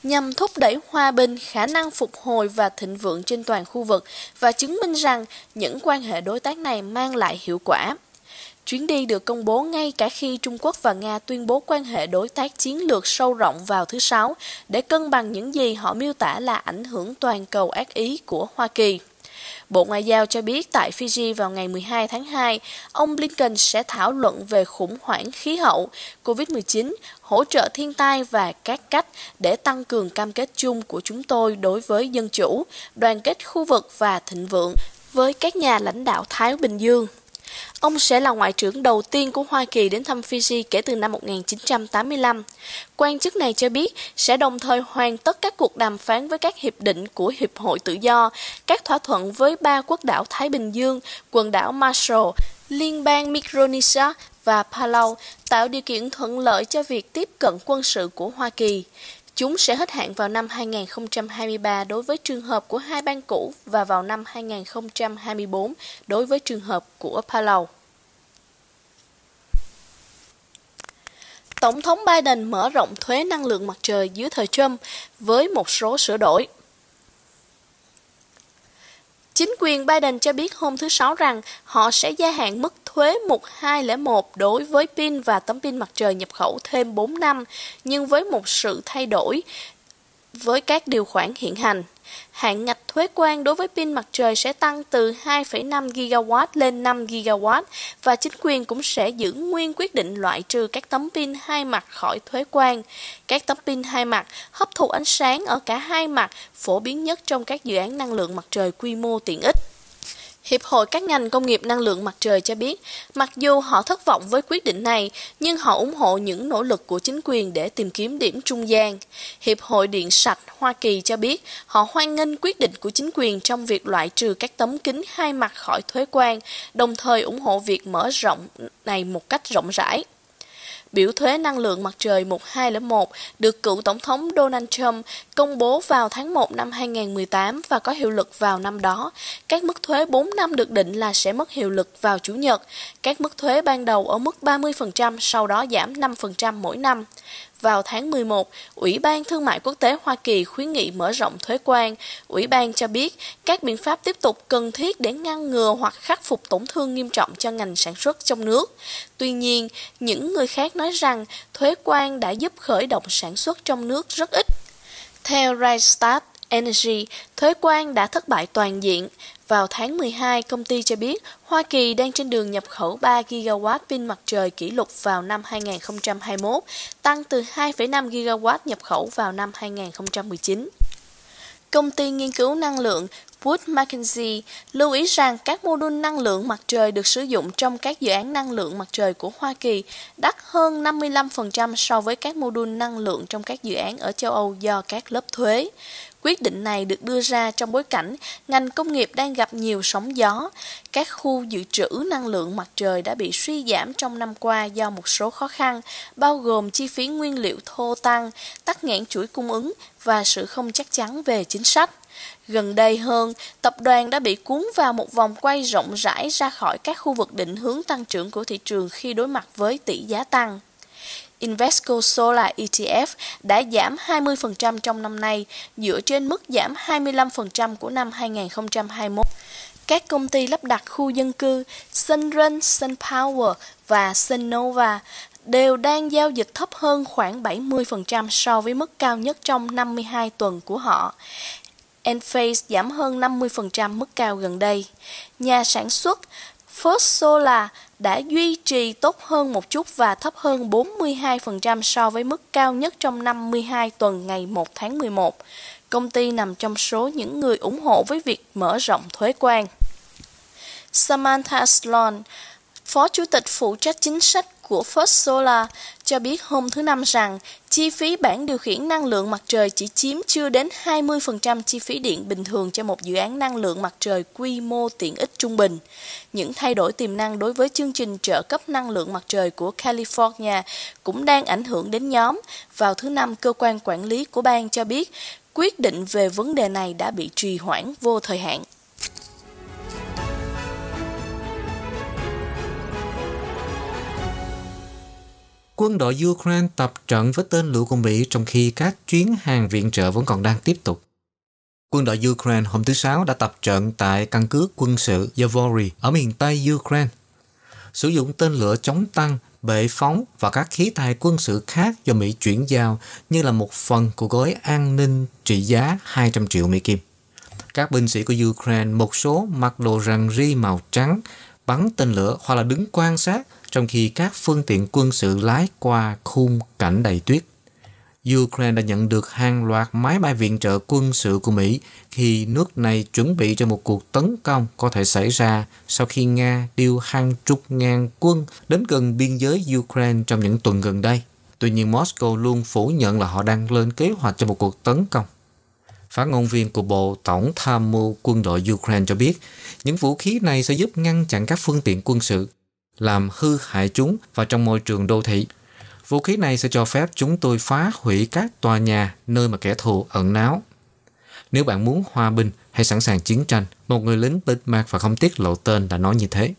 [SPEAKER 2] nhằm thúc đẩy hòa bình, khả năng phục hồi và thịnh vượng trên toàn khu vực và chứng minh rằng những quan hệ đối tác này mang lại hiệu quả. Chuyến đi được công bố ngay cả khi Trung Quốc và Nga tuyên bố quan hệ đối tác chiến lược sâu rộng vào thứ Sáu để cân bằng những gì họ miêu tả là ảnh hưởng toàn cầu ác ý của Hoa Kỳ. Bộ Ngoại giao cho biết tại Fiji vào ngày 12 tháng 2, ông Blinken sẽ thảo luận về khủng hoảng khí hậu, COVID-19, hỗ trợ thiên tai và các cách để tăng cường cam kết chung của chúng tôi đối với dân chủ, đoàn kết khu vực và thịnh vượng với các nhà lãnh đạo Thái Bình Dương. Ông sẽ là ngoại trưởng đầu tiên của Hoa Kỳ đến thăm Fiji kể từ năm 1985. Quan chức này cho biết sẽ đồng thời hoàn tất các cuộc đàm phán với các hiệp định của Hiệp hội Tự do, các thỏa thuận với ba quốc đảo Thái Bình Dương, quần đảo Marshall, Liên bang Micronesia và Palau, tạo điều kiện thuận lợi cho việc tiếp cận quân sự của Hoa Kỳ. Chúng sẽ hết hạn vào năm 2023 đối với trường hợp của hai bang cũ và vào năm 2024 đối với trường hợp của Palau. Tổng thống Biden mở rộng thuế năng lượng mặt trời dưới thời Trump với một số sửa đổi. Chính quyền Biden cho biết hôm thứ Sáu rằng họ sẽ gia hạn mức thuế 1201 đối với pin và tấm pin mặt trời nhập khẩu thêm 4 năm, nhưng với một sự thay đổi với các điều khoản hiện hành. Hạn ngạch thuế quan đối với pin mặt trời sẽ tăng từ 2,5 GW lên 5 GW và chính quyền cũng sẽ giữ nguyên quyết định loại trừ các tấm pin hai mặt khỏi thuế quan. Các tấm pin hai mặt hấp thụ ánh sáng ở cả hai mặt phổ biến nhất trong các dự án năng lượng mặt trời quy mô tiện ích. Hiệp hội các ngành công nghiệp năng lượng mặt trời cho biết, mặc dù họ thất vọng với quyết định này, nhưng họ ủng hộ những nỗ lực của chính quyền để tìm kiếm điểm trung gian. Hiệp hội Điện sạch Hoa Kỳ cho biết, họ hoan nghênh quyết định của chính quyền trong việc loại trừ các tấm kính hai mặt khỏi thuế quan, đồng thời ủng hộ việc mở rộng này một cách rộng rãi. Biểu thuế năng lượng mặt trời 1201 được cựu Tổng thống Donald Trump công bố vào tháng 1 năm 2018 và có hiệu lực vào năm đó. Các mức thuế 4 năm được định là sẽ mất hiệu lực vào Chủ nhật. Các mức thuế ban đầu ở mức 30%, sau đó giảm 5% mỗi năm. Vào tháng 11, Ủy ban Thương mại Quốc tế Hoa Kỳ khuyến nghị mở rộng thuế quan. Ủy ban cho biết các biện pháp tiếp tục cần thiết để ngăn ngừa hoặc khắc phục tổn thương nghiêm trọng cho ngành sản xuất trong nước. Tuy nhiên, những người khác nói rằng thuế quan đã giúp khởi động sản xuất trong nước rất ít. Theo Rystad Energy, thuế quan đã thất bại toàn diện. Vào tháng 12, công ty cho biết Hoa Kỳ đang trên đường nhập khẩu 3 GW pin mặt trời kỷ lục vào năm 2021, tăng từ 2,5 GW nhập khẩu vào năm 2019. Công ty nghiên cứu năng lượng Wood Mackenzie lưu ý rằng các mô đun năng lượng mặt trời được sử dụng trong các dự án năng lượng mặt trời của Hoa Kỳ đắt hơn 55% so với các mô đun năng lượng trong các dự án ở châu Âu do các lớp thuế. Quyết định này được đưa ra trong bối cảnh ngành công nghiệp đang gặp nhiều sóng gió. Các khu dự trữ năng lượng mặt trời đã bị suy giảm trong năm qua do một số khó khăn, bao gồm chi phí nguyên liệu thô tăng, tắc nghẽn chuỗi cung ứng và sự không chắc chắn về chính sách. Gần đây hơn, tập đoàn đã bị cuốn vào một vòng quay rộng rãi ra khỏi các khu vực định hướng tăng trưởng của thị trường khi đối mặt với tỷ giá tăng. Invesco Solar ETF đã giảm 20% trong năm nay, dựa trên mức giảm 25% của năm 2021. Các công ty lắp đặt khu dân cư Sunrun, SunPower và Sunnova đều đang giao dịch thấp hơn khoảng 70% so với mức cao nhất trong 52 tuần của họ. Enphase giảm hơn 50% mức cao gần đây. Nhà sản xuất First Solar đã duy trì tốt hơn một chút và thấp hơn 42% so với mức cao nhất trong 52 tuần ngày 1 tháng 11. Công ty nằm trong số những người ủng hộ với việc mở rộng thuế quan. Samantha Sloan, Phó Chủ tịch phụ trách chính sách của First Solar cho biết hôm thứ Năm rằng chi phí bản điều khiển năng lượng mặt trời chỉ chiếm chưa đến 20% chi phí điện bình thường cho một dự án năng lượng mặt trời quy mô tiện ích trung bình. Những thay đổi tiềm năng đối với chương trình trợ cấp năng lượng mặt trời của California cũng đang ảnh hưởng đến nhóm. Vào thứ Năm, cơ quan quản lý của bang cho biết quyết định về vấn đề này đã bị trì hoãn vô thời hạn.
[SPEAKER 1] Quân đội Ukraine tập trận với tên lửa của Mỹ trong khi các chuyến hàng viện trợ vẫn còn đang tiếp tục. Quân đội Ukraine hôm thứ Sáu đã tập trận tại căn cứ quân sự Yavori ở miền Tây Ukraine. Sử dụng tên lửa chống tăng, bệ phóng và các khí tài quân sự khác do Mỹ chuyển giao như là một phần của gói an ninh trị giá 200 triệu Mỹ Kim. Các binh sĩ của Ukraine một số mặc đồ rằn ri màu trắng, bắn tên lửa hoặc là đứng quan sát trong khi các phương tiện quân sự lái qua khung cảnh đầy tuyết. Ukraine đã nhận được hàng loạt máy bay viện trợ quân sự của Mỹ khi nước này chuẩn bị cho một cuộc tấn công có thể xảy ra sau khi Nga điều hàng chục ngàn quân đến gần biên giới Ukraine trong những tuần gần đây. Tuy nhiên, Moscow luôn phủ nhận là họ đang lên kế hoạch cho một cuộc tấn công. Phát ngôn viên của Bộ Tổng tham mưu quân đội Ukraine cho biết, những vũ khí này sẽ giúp ngăn chặn các phương tiện quân sự làm hư hại chúng và trong môi trường đô thị. Vũ khí này sẽ cho phép chúng tôi phá hủy các tòa nhà nơi mà kẻ thù ẩn náu. Nếu bạn muốn hòa bình hay sẵn sàng chiến tranh, một người lính bịt mặt và không tiết lộ tên đã nói như thế.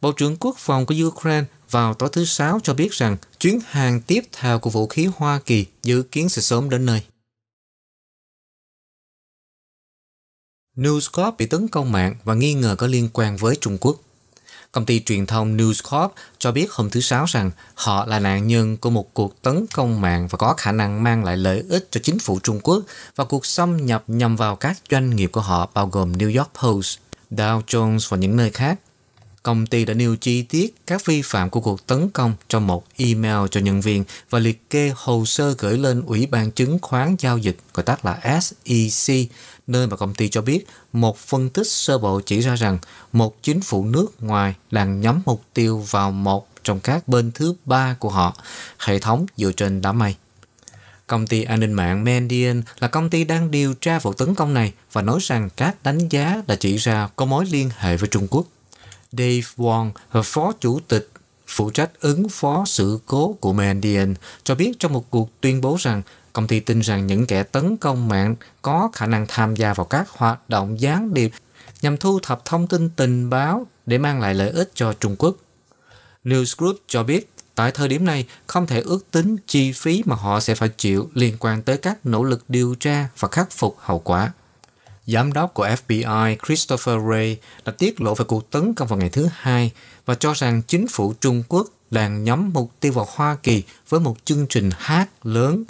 [SPEAKER 1] Bộ trưởng Quốc phòng của Ukraine vào tối thứ Sáu cho biết rằng chuyến hàng tiếp theo của vũ khí Hoa Kỳ dự kiến sẽ sớm đến nơi. News Corp bị tấn công mạng và nghi ngờ có liên quan với Trung Quốc. Công ty truyền thông News Corp cho biết hôm thứ Sáu rằng họ là nạn nhân của một cuộc tấn công mạng và có khả năng mang lại lợi ích cho chính phủ Trung Quốc và cuộc xâm nhập nhằm vào các doanh nghiệp của họ bao gồm New York Post, Dow Jones và những nơi khác. Công ty đã nêu chi tiết các vi phạm của cuộc tấn công trong một email cho nhân viên và liệt kê hồ sơ gửi lên Ủy ban chứng khoán giao dịch, gọi tắt là SEC, nơi mà công ty cho biết một phân tích sơ bộ chỉ ra rằng một chính phủ nước ngoài đang nhắm mục tiêu vào một trong các bên thứ ba của họ, hệ thống dựa trên đám mây. Công ty an ninh mạng Mandiant là công ty đang điều tra vụ tấn công này và nói rằng các đánh giá đã chỉ ra có mối liên hệ với Trung Quốc. Dave Wong, phó chủ tịch phụ trách ứng phó sự cố của Mandiant, cho biết trong một cuộc tuyên bố rằng công ty tin rằng những kẻ tấn công mạng có khả năng tham gia vào các hoạt động gián điệp nhằm thu thập thông tin tình báo để mang lại lợi ích cho Trung Quốc. News Group cho biết tại thời điểm này không thể ước tính chi phí mà họ sẽ phải chịu liên quan tới các nỗ lực điều tra và khắc phục hậu quả. Giám đốc của FBI Christopher Wray đã tiết lộ về cuộc tấn công vào ngày thứ Hai và cho rằng chính phủ Trung Quốc đang nhắm mục tiêu vào Hoa Kỳ với một chương trình hát lớn,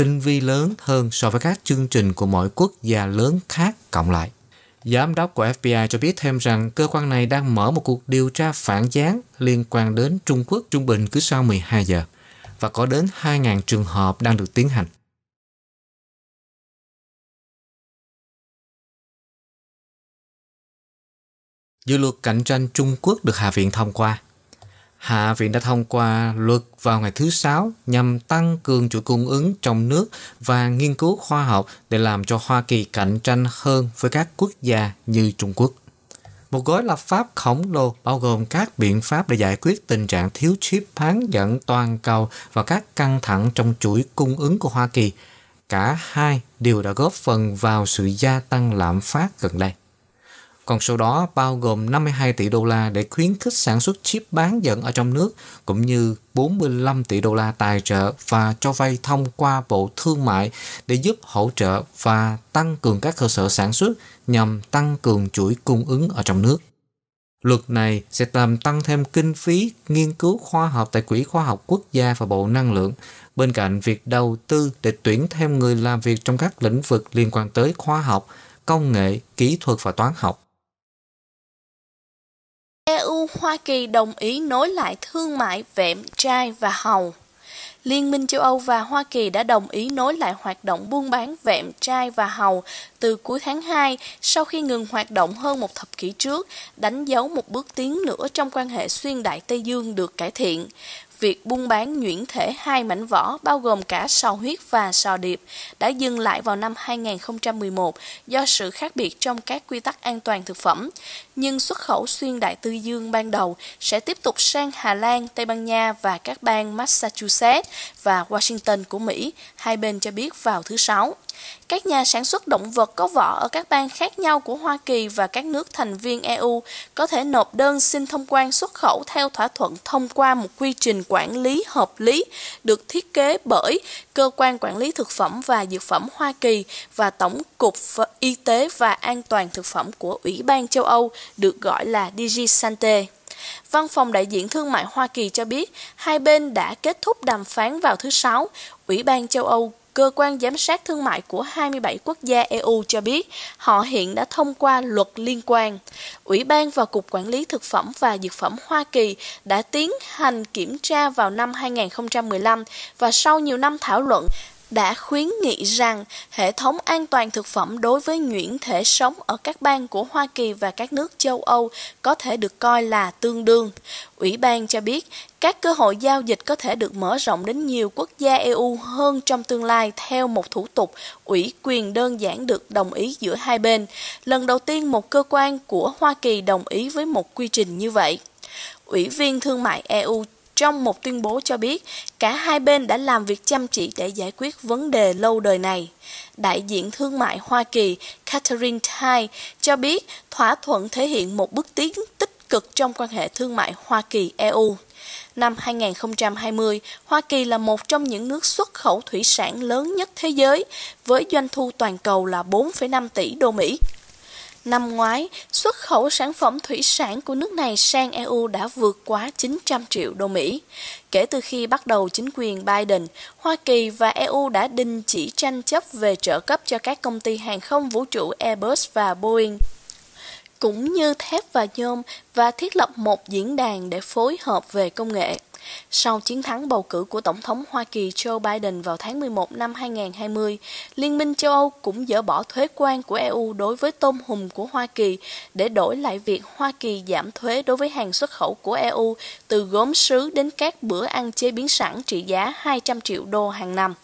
[SPEAKER 1] tinh vi lớn hơn so với các chương trình của mọi quốc gia lớn khác cộng lại. Giám đốc của FBI cho biết thêm rằng cơ quan này đang mở một cuộc điều tra phản gián liên quan đến Trung Quốc trung bình cứ sau 12 giờ và có đến 2.000 trường hợp đang được tiến hành. Dự luật cạnh tranh Trung Quốc được Hạ viện thông qua. Hạ viện đã thông qua luật vào ngày thứ Sáu nhằm tăng cường chuỗi cung ứng trong nước và nghiên cứu khoa học để làm cho Hoa Kỳ cạnh tranh hơn với các quốc gia như Trung Quốc. Một gói lập pháp khổng lồ bao gồm các biện pháp để giải quyết tình trạng thiếu chip bán dẫn toàn cầu và các căng thẳng trong chuỗi cung ứng của Hoa Kỳ. Cả hai đều đã góp phần vào sự gia tăng lạm phát gần đây. Con số đó bao gồm 52 tỷ đô la để khuyến khích sản xuất chip bán dẫn ở trong nước, cũng như 45 tỷ đô la tài trợ và cho vay thông qua Bộ Thương mại để giúp hỗ trợ và tăng cường các cơ sở sản xuất nhằm tăng cường chuỗi cung ứng ở trong nước. Luật này sẽ làm tăng thêm kinh phí nghiên cứu khoa học tại Quỹ Khoa học Quốc gia và Bộ Năng lượng, bên cạnh việc đầu tư để tuyển thêm người làm việc trong các lĩnh vực liên quan tới khoa học, công nghệ, kỹ thuật và toán học.
[SPEAKER 2] Hoa Kỳ đồng ý nối lại thương mại vẹm trai và hầu. Liên minh châu Âu và Hoa Kỳ đã đồng ý nối lại hoạt động buôn bán vẹm, trai và hầu từ cuối tháng 2 sau khi ngừng hoạt động hơn một thập kỷ trước, đánh dấu một bước tiến nữa trong quan hệ xuyên đại Tây Dương được cải thiện việc buôn bán nhuyễn thể hai mảnh vỏ bao gồm cả sò huyết và sò điệp đã dừng lại vào năm 2011 do sự khác biệt trong các quy tắc an toàn thực phẩm. Nhưng xuất khẩu xuyên đại tư dương ban đầu sẽ tiếp tục sang Hà Lan, Tây Ban Nha và các bang Massachusetts và Washington của Mỹ, hai bên cho biết vào thứ Sáu. Các nhà sản xuất động vật có vỏ ở các bang khác nhau của Hoa Kỳ và các nước thành viên EU có thể nộp đơn xin thông quan xuất khẩu theo thỏa thuận thông qua một quy trình quản lý hợp lý được thiết kế bởi Cơ quan Quản lý Thực phẩm và Dược phẩm Hoa Kỳ và Tổng cục Y tế và An toàn Thực phẩm của Ủy ban châu Âu được gọi là DG Sante. Văn phòng đại diện thương mại Hoa Kỳ cho biết, hai bên đã kết thúc đàm phán vào thứ Sáu. Ủy ban châu Âu Cơ quan giám sát thương mại của 27 quốc gia EU cho biết họ hiện đã thông qua luật liên quan. Ủy ban và Cục Quản lý Thực phẩm và Dược phẩm Hoa Kỳ đã tiến hành kiểm tra vào năm 2015 và sau nhiều năm thảo luận, đã khuyến nghị rằng hệ thống an toàn thực phẩm đối với nhuyễn thể sống ở các bang của Hoa Kỳ và các nước châu Âu có thể được coi là tương đương. Ủy ban cho biết, các cơ hội giao dịch có thể được mở rộng đến nhiều quốc gia EU hơn trong tương lai theo một thủ tục ủy quyền đơn giản được đồng ý giữa hai bên. Lần đầu tiên một cơ quan của Hoa Kỳ đồng ý với một quy trình như vậy. Ủy viên thương mại EU trong một tuyên bố cho biết cả hai bên đã làm việc chăm chỉ để giải quyết vấn đề lâu đời này. Đại diện thương mại Hoa Kỳ Catherine Tai cho biết thỏa thuận thể hiện một bước tiến tích cực trong quan hệ thương mại Hoa Kỳ-EU. Năm 2020, Hoa Kỳ là một trong những nước xuất khẩu thủy sản lớn nhất thế giới, với doanh thu toàn cầu là 4,5 tỷ đô Mỹ. Năm ngoái, xuất khẩu sản phẩm thủy sản của nước này sang EU đã vượt quá 900 triệu đô Mỹ. Kể từ khi bắt đầu chính quyền Biden, Hoa Kỳ và EU đã đình chỉ tranh chấp về trợ cấp cho các công ty hàng không vũ trụ Airbus và Boeing cũng như thép và nhôm và thiết lập một diễn đàn để phối hợp về công nghệ. Sau chiến thắng bầu cử của Tổng thống Hoa Kỳ Joe Biden vào tháng 11 năm 2020, Liên minh châu Âu cũng dỡ bỏ thuế quan của EU đối với tôm hùm của Hoa Kỳ để đổi lại việc Hoa Kỳ giảm thuế đối với hàng xuất khẩu của EU từ gốm sứ đến các bữa ăn chế biến sẵn trị giá 200 triệu đô hàng năm.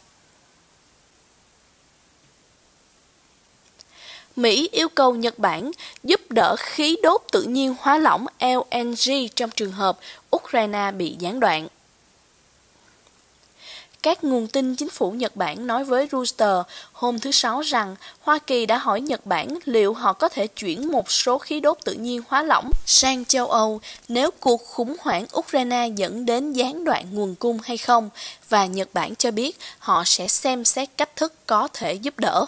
[SPEAKER 2] Mỹ yêu cầu Nhật Bản giúp đỡ khí đốt tự nhiên hóa lỏng LNG trong trường hợp Ukraine bị gián đoạn. Các nguồn tin chính phủ Nhật Bản nói với Reuters hôm thứ Sáu rằng Hoa Kỳ đã hỏi Nhật Bản liệu họ có thể chuyển một số khí đốt tự nhiên hóa lỏng sang châu Âu nếu cuộc khủng hoảng Ukraine dẫn đến gián đoạn nguồn cung hay không, và Nhật Bản cho biết họ sẽ xem xét cách thức có thể giúp đỡ.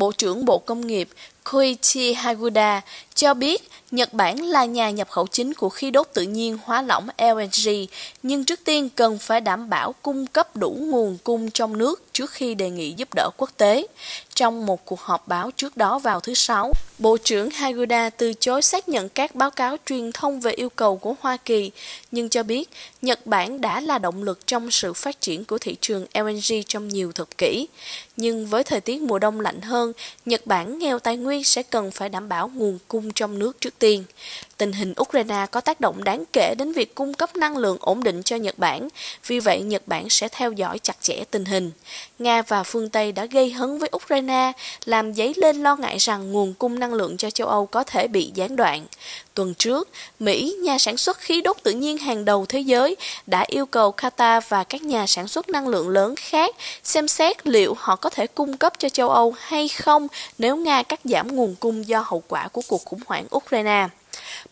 [SPEAKER 2] Bộ trưởng Bộ Công nghiệp Koichi Haguda cho biết Nhật Bản là nhà nhập khẩu chính của khí đốt tự nhiên hóa lỏng LNG, nhưng trước tiên cần phải đảm bảo cung cấp đủ nguồn cung trong nước trước khi đề nghị giúp đỡ quốc tế. Trong một cuộc họp báo trước đó vào thứ Sáu, Bộ trưởng Haguda từ chối xác nhận các báo cáo truyền thông về yêu cầu của Hoa Kỳ, nhưng cho biết Nhật Bản đã là động lực trong sự phát triển của thị trường LNG trong nhiều thập kỷ. Nhưng với thời tiết mùa đông lạnh hơn, Nhật Bản nghèo tài nguyên sẽ cần phải đảm bảo nguồn cung trong nước trước tiên. Tình hình Ukraine có tác động đáng kể đến việc cung cấp năng lượng ổn định cho Nhật Bản, vì vậy Nhật Bản sẽ theo dõi chặt chẽ tình hình. Nga và phương Tây đã gây hấn với Ukraine, làm dấy lên lo ngại rằng nguồn cung năng lượng cho châu Âu có thể bị gián đoạn. Tuần trước, Mỹ, nhà sản xuất khí đốt tự nhiên hàng đầu thế giới, đã yêu cầu Qatar và các nhà sản xuất năng lượng lớn khác xem xét liệu họ có thể cung cấp cho châu Âu hay không nếu Nga cắt giảm nguồn cung do hậu quả của cuộc khủng hoảng Ukraine.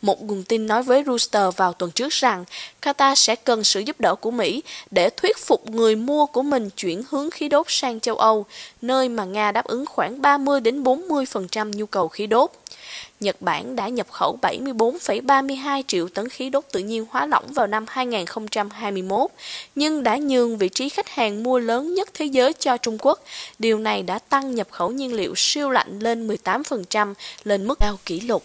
[SPEAKER 2] Một nguồn tin nói với Reuters vào tuần trước rằng Qatar sẽ cần sự giúp đỡ của Mỹ để thuyết phục người mua của mình chuyển hướng khí đốt sang châu Âu, nơi mà Nga đáp ứng khoảng 30 đến 40% nhu cầu khí đốt. Nhật Bản đã nhập khẩu 74,32 triệu tấn khí đốt tự nhiên hóa lỏng vào năm 2021, nhưng đã nhường vị trí khách hàng mua lớn nhất thế giới cho Trung Quốc. Điều này đã tăng nhập khẩu nhiên liệu siêu lạnh lên 18%, lên mức cao kỷ lục.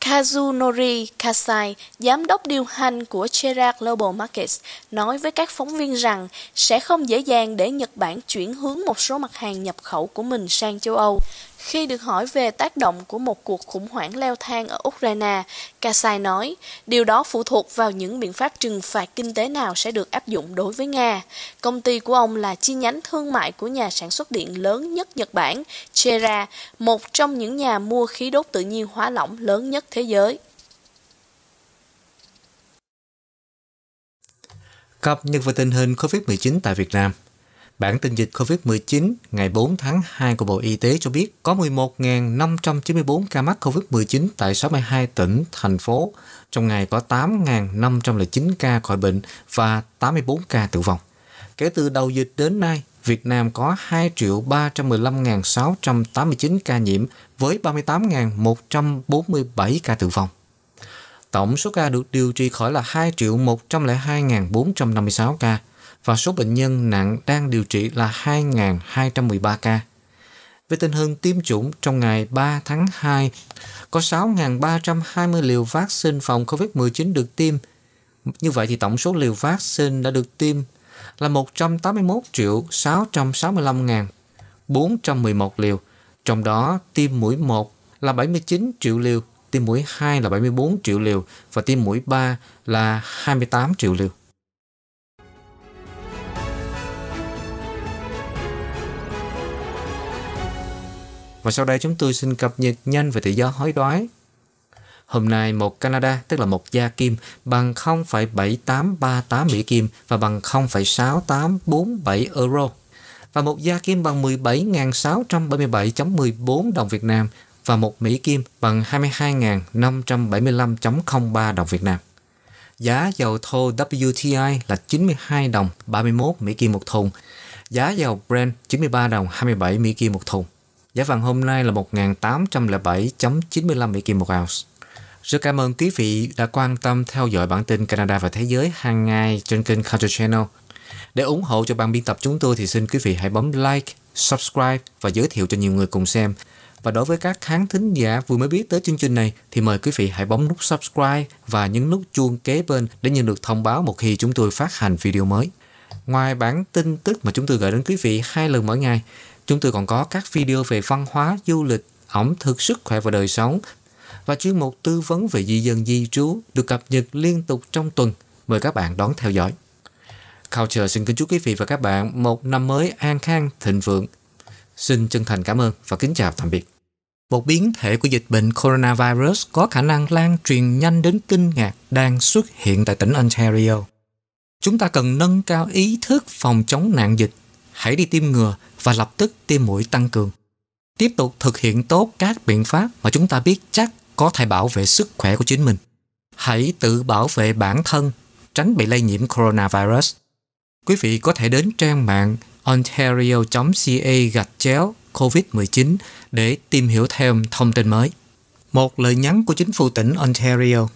[SPEAKER 2] Kazunori Kasai, giám đốc điều hành của Chera Global Markets, nói với các phóng viên rằng sẽ không dễ dàng để Nhật Bản chuyển hướng một số mặt hàng nhập khẩu của mình sang châu Âu. Khi được hỏi về tác động của một cuộc khủng hoảng leo thang ở Ukraine, Kasai nói, điều đó phụ thuộc vào những biện pháp trừng phạt kinh tế nào sẽ được áp dụng đối với Nga. Công ty của ông là chi nhánh thương mại của nhà sản xuất điện lớn nhất Nhật Bản, Chera, một trong những nhà mua khí đốt tự nhiên hóa lỏng lớn nhất thế giới.
[SPEAKER 1] Cập nhật về tình hình COVID-19 tại Việt Nam Bản tin dịch COVID-19 ngày 4 tháng 2 của Bộ Y tế cho biết có 11.594 ca mắc COVID-19 tại 62 tỉnh, thành phố. Trong ngày có 8.509 ca khỏi bệnh và 84 ca tử vong. Kể từ đầu dịch đến nay, Việt Nam có 2 315.689 ca nhiễm với 38.147 ca tử vong. Tổng số ca được điều trị khỏi là 2 102.456 ca và số bệnh nhân nặng đang điều trị là 2.213 ca. Về tình hình tiêm chủng trong ngày 3 tháng 2, có 6.320 liều vaccine phòng COVID-19 được tiêm. Như vậy thì tổng số liều vaccine đã được tiêm là 181 triệu 665.411 liều, trong đó tiêm mũi 1 là 79 triệu liều, tiêm mũi 2 là 74 triệu liều và tiêm mũi 3 là 28 triệu liều. Và sau đây chúng tôi xin cập nhật nhanh về tỷ giá hối đoái. Hôm nay một Canada, tức là một gia kim, bằng 0,7838 Mỹ Kim và bằng 0,6847 euro. Và một gia kim bằng 17.677.14 đồng Việt Nam và một Mỹ Kim bằng 22.575.03 đồng Việt Nam. Giá dầu thô WTI là 92 đồng 31 Mỹ Kim một thùng. Giá dầu Brent 93 đồng 27 Mỹ Kim một thùng. Giá vàng hôm nay là 1.807.95 Mỹ Kim một ounce. Rất cảm ơn quý vị đã quan tâm theo dõi bản tin Canada và Thế giới hàng ngày trên kênh Culture Channel. Để ủng hộ cho ban biên tập chúng tôi thì xin quý vị hãy bấm like, subscribe và giới thiệu cho nhiều người cùng xem. Và đối với các khán thính giả vừa mới biết tới chương trình này thì mời quý vị hãy bấm nút subscribe và nhấn nút chuông kế bên để nhận được thông báo một khi chúng tôi phát hành video mới. Ngoài bản tin tức mà chúng tôi gửi đến quý vị hai lần mỗi ngày, Chúng tôi còn có các video về văn hóa, du lịch, ẩm thực, sức khỏe và đời sống và chuyên mục tư vấn về di dân di trú được cập nhật liên tục trong tuần. Mời các bạn đón theo dõi. Culture xin kính chúc quý vị và các bạn một năm mới an khang, thịnh vượng. Xin chân thành cảm ơn và kính chào tạm biệt. Một biến thể của dịch bệnh coronavirus có khả năng lan truyền nhanh đến kinh ngạc đang xuất hiện tại tỉnh Ontario. Chúng ta cần nâng cao ý thức phòng chống nạn dịch hãy đi tiêm ngừa và lập tức tiêm mũi tăng cường. Tiếp tục thực hiện tốt các biện pháp mà chúng ta biết chắc có thể bảo vệ sức khỏe của chính mình. Hãy tự bảo vệ bản thân, tránh bị lây nhiễm coronavirus. Quý vị có thể đến trang mạng ontario.ca gạch chéo COVID-19 để tìm hiểu thêm thông tin mới. Một lời nhắn của chính phủ tỉnh Ontario